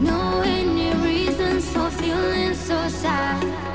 No any reasons for feeling so sad.